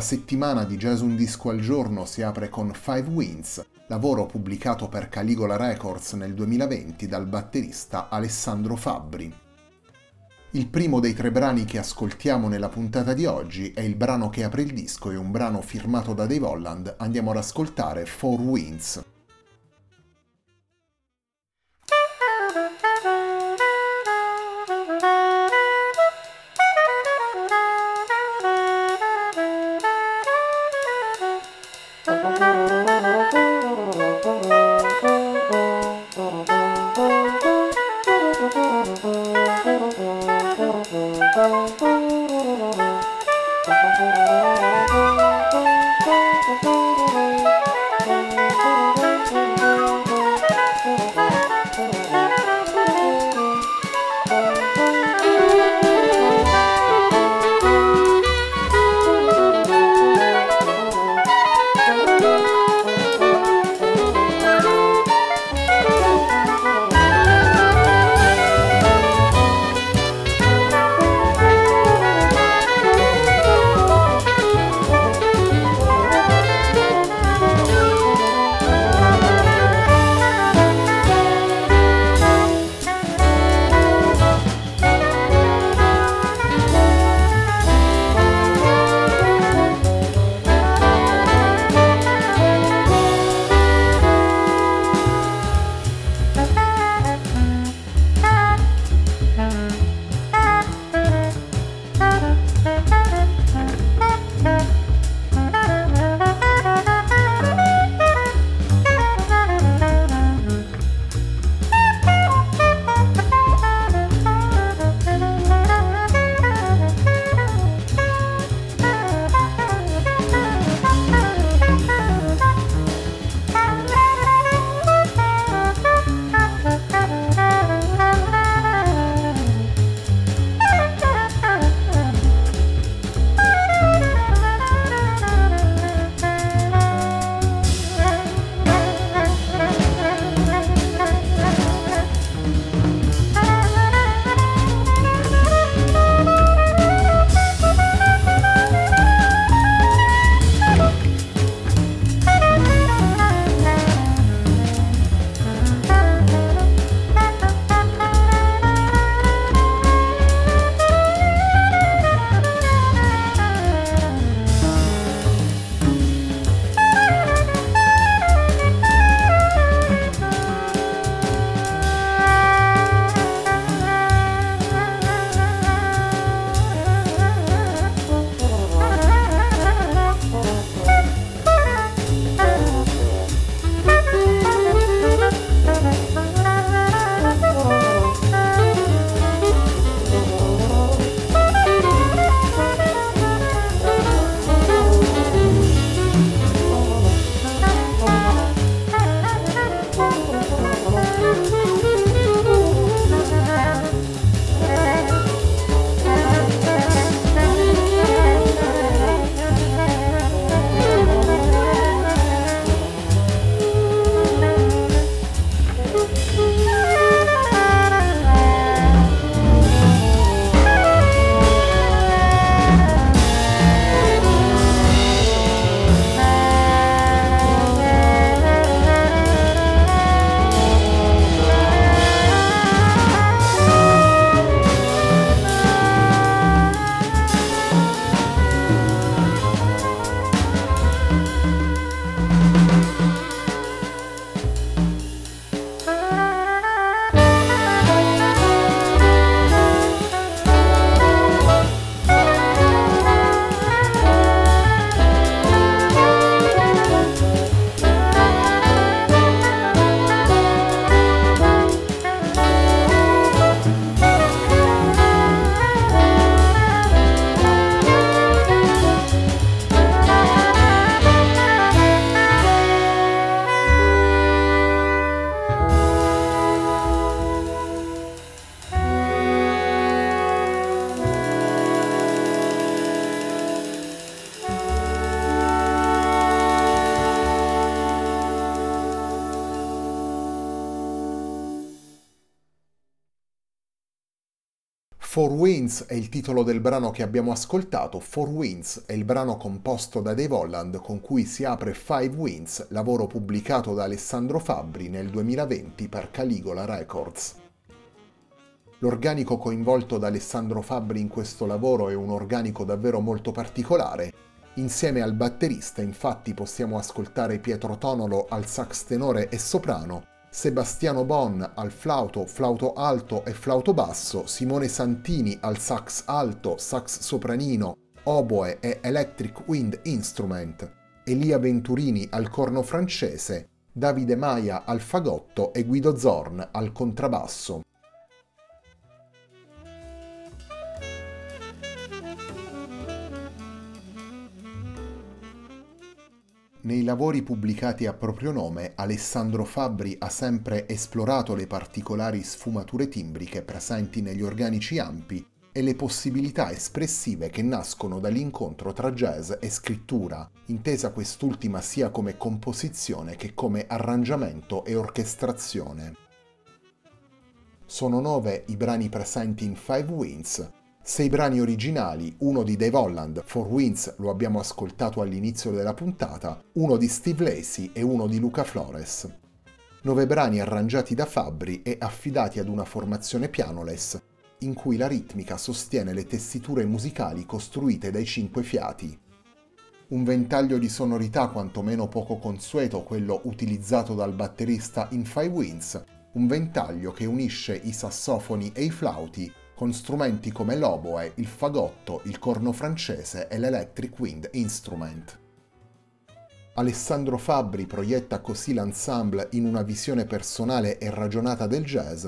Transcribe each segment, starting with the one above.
La settimana di Jazz Un Disco al Giorno si apre con Five Winds, lavoro pubblicato per Caligola Records nel 2020 dal batterista Alessandro Fabbri. Il primo dei tre brani che ascoltiamo nella puntata di oggi è il brano che apre il disco e un brano firmato da Dave Holland. Andiamo ad ascoltare Four Winds. Four Winds è il titolo del brano che abbiamo ascoltato. Four Winds è il brano composto da Dave Holland con cui si apre Five Winds, lavoro pubblicato da Alessandro Fabbri nel 2020 per Caligola Records. L'organico coinvolto da Alessandro Fabbri in questo lavoro è un organico davvero molto particolare. Insieme al batterista infatti possiamo ascoltare Pietro Tonolo al sax tenore e soprano, Sebastiano Bon al flauto, flauto alto e flauto basso, Simone Santini al sax alto, sax sopranino, oboe e electric wind instrument, Elia Venturini al corno francese, Davide Maia al fagotto e Guido Zorn al contrabbasso. Nei lavori pubblicati a proprio nome, Alessandro Fabbri ha sempre esplorato le particolari sfumature timbriche presenti negli organici ampi e le possibilità espressive che nascono dall'incontro tra jazz e scrittura, intesa quest'ultima sia come composizione che come arrangiamento e orchestrazione. Sono nove i brani presenti in Five Winds, sei brani originali, uno di Dave Holland, For Winds lo abbiamo ascoltato all'inizio della puntata, uno di Steve Lacey e uno di Luca Flores. Nove brani arrangiati da Fabbri e affidati ad una formazione pianoless, in cui la ritmica sostiene le tessiture musicali costruite dai cinque fiati. Un ventaglio di sonorità quantomeno poco consueto quello utilizzato dal batterista in Five Winds, un ventaglio che unisce i sassofoni e i flauti con strumenti come l'oboe, il fagotto, il corno francese e l'electric wind instrument. Alessandro Fabbri proietta così l'ensemble in una visione personale e ragionata del jazz,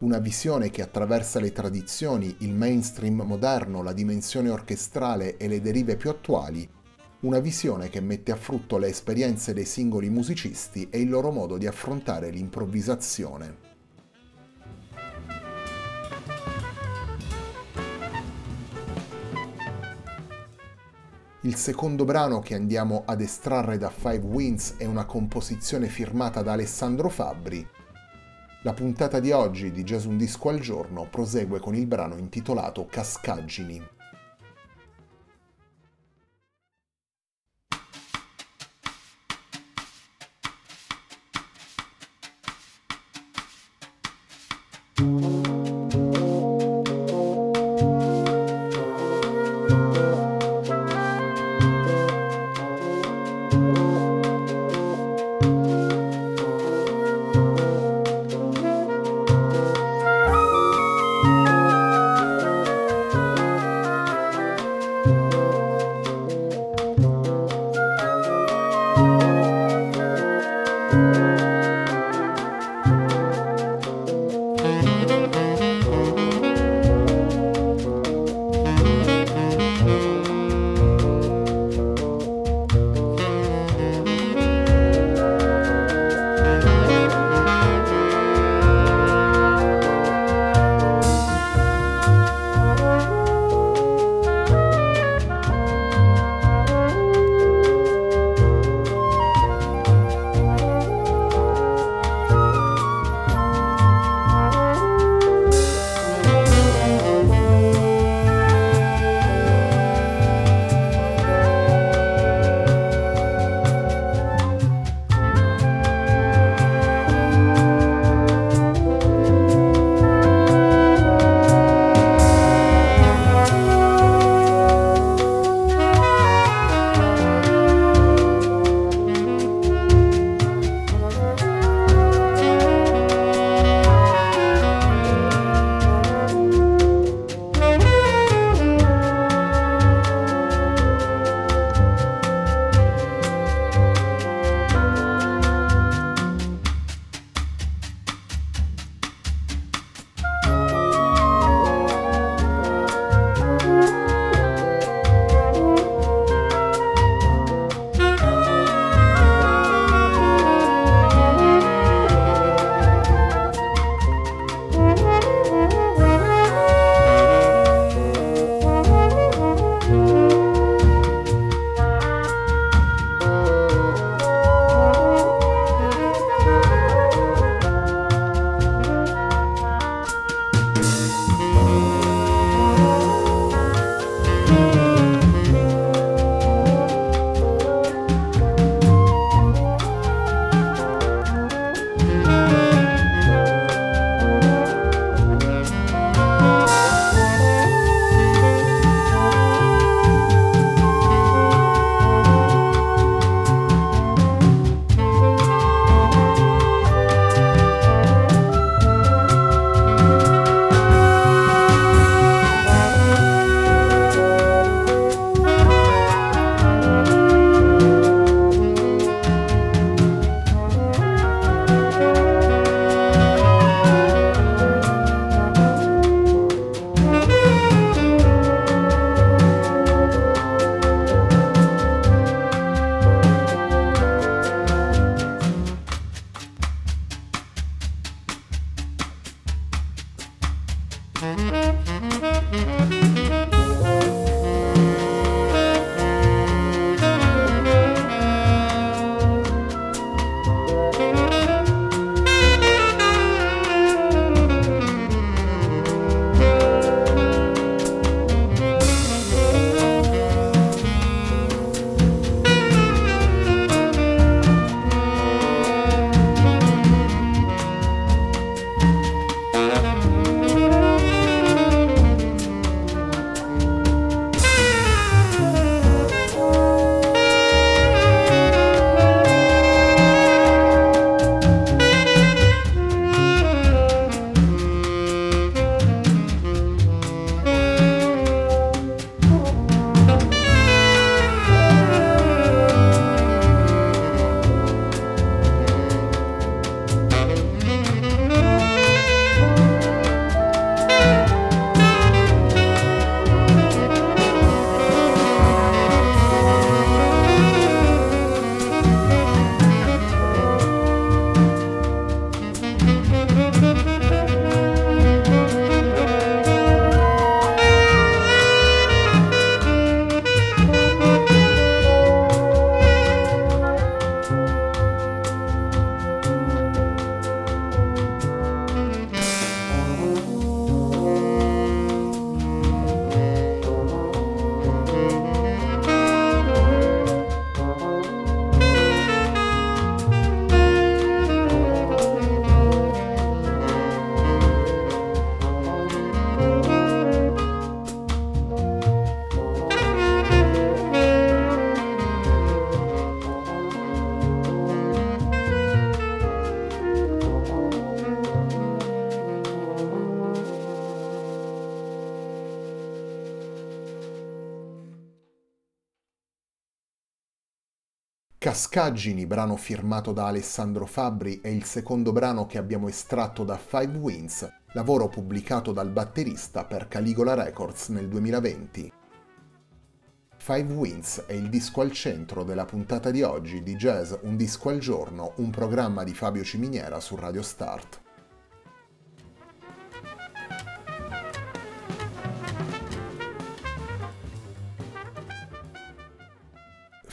una visione che attraversa le tradizioni, il mainstream moderno, la dimensione orchestrale e le derive più attuali, una visione che mette a frutto le esperienze dei singoli musicisti e il loro modo di affrontare l'improvvisazione. Il secondo brano che andiamo ad estrarre da Five Winds è una composizione firmata da Alessandro Fabbri. La puntata di oggi di Jazz Un Disco al Giorno prosegue con il brano intitolato Cascaggini. Cascaggini, brano firmato da Alessandro Fabbri, è il secondo brano che abbiamo estratto da Five Winds, lavoro pubblicato dal batterista per Caligola Records nel 2020. Five Winds è il disco al centro della puntata di oggi di Jazz Un disco al giorno, un programma di Fabio Ciminiera su Radio Start.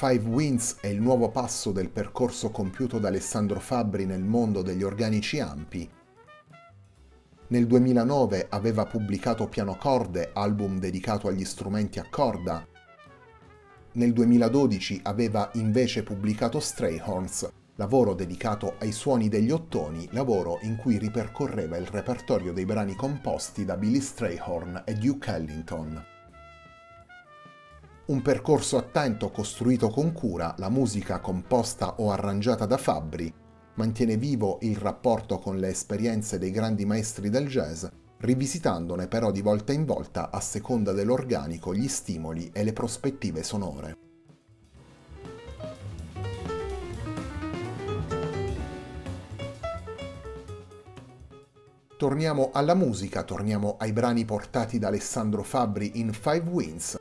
Five Winds è il nuovo passo del percorso compiuto da Alessandro Fabbri nel mondo degli organici ampi. Nel 2009 aveva pubblicato Pianocorde, album dedicato agli strumenti a corda. Nel 2012 aveva invece pubblicato Strayhorns, lavoro dedicato ai suoni degli ottoni, lavoro in cui ripercorreva il repertorio dei brani composti da Billy Strayhorn e Duke Ellington. Un percorso attento costruito con cura, la musica composta o arrangiata da Fabbri mantiene vivo il rapporto con le esperienze dei grandi maestri del jazz, rivisitandone però di volta in volta a seconda dell'organico gli stimoli e le prospettive sonore. Torniamo alla musica, torniamo ai brani portati da Alessandro Fabbri in Five Winds,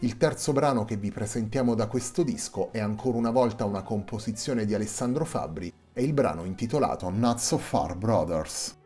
il terzo brano che vi presentiamo da questo disco è ancora una volta una composizione di Alessandro Fabbri e il brano intitolato Not So Far Brothers.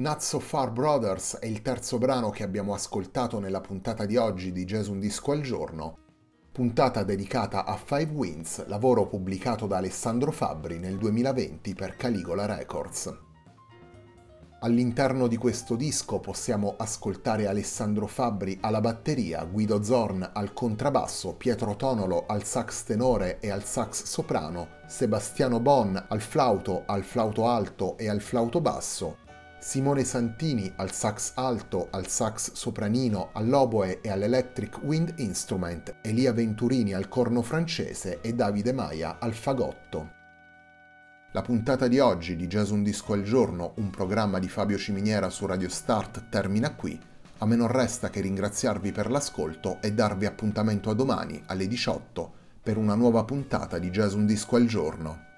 Not So Far Brothers è il terzo brano che abbiamo ascoltato nella puntata di oggi di Jazz Un Disco al Giorno, puntata dedicata a Five Winds, lavoro pubblicato da Alessandro Fabbri nel 2020 per Caligola Records. All'interno di questo disco possiamo ascoltare Alessandro Fabbri alla batteria, Guido Zorn al contrabbasso, Pietro Tonolo al sax tenore e al sax soprano, Sebastiano Bon al flauto, al flauto alto e al flauto basso, Simone Santini al sax alto, al sax sopranino, all'oboe e all'electric wind instrument, Elia Venturini al corno francese e Davide Maia al fagotto. La puntata di oggi di Jazz Un Disco al Giorno, un programma di Fabio Ciminiera su Radio Start, termina qui. A me non resta che ringraziarvi per l'ascolto e darvi appuntamento a domani alle 18 per una nuova puntata di Jazz Un Disco al Giorno.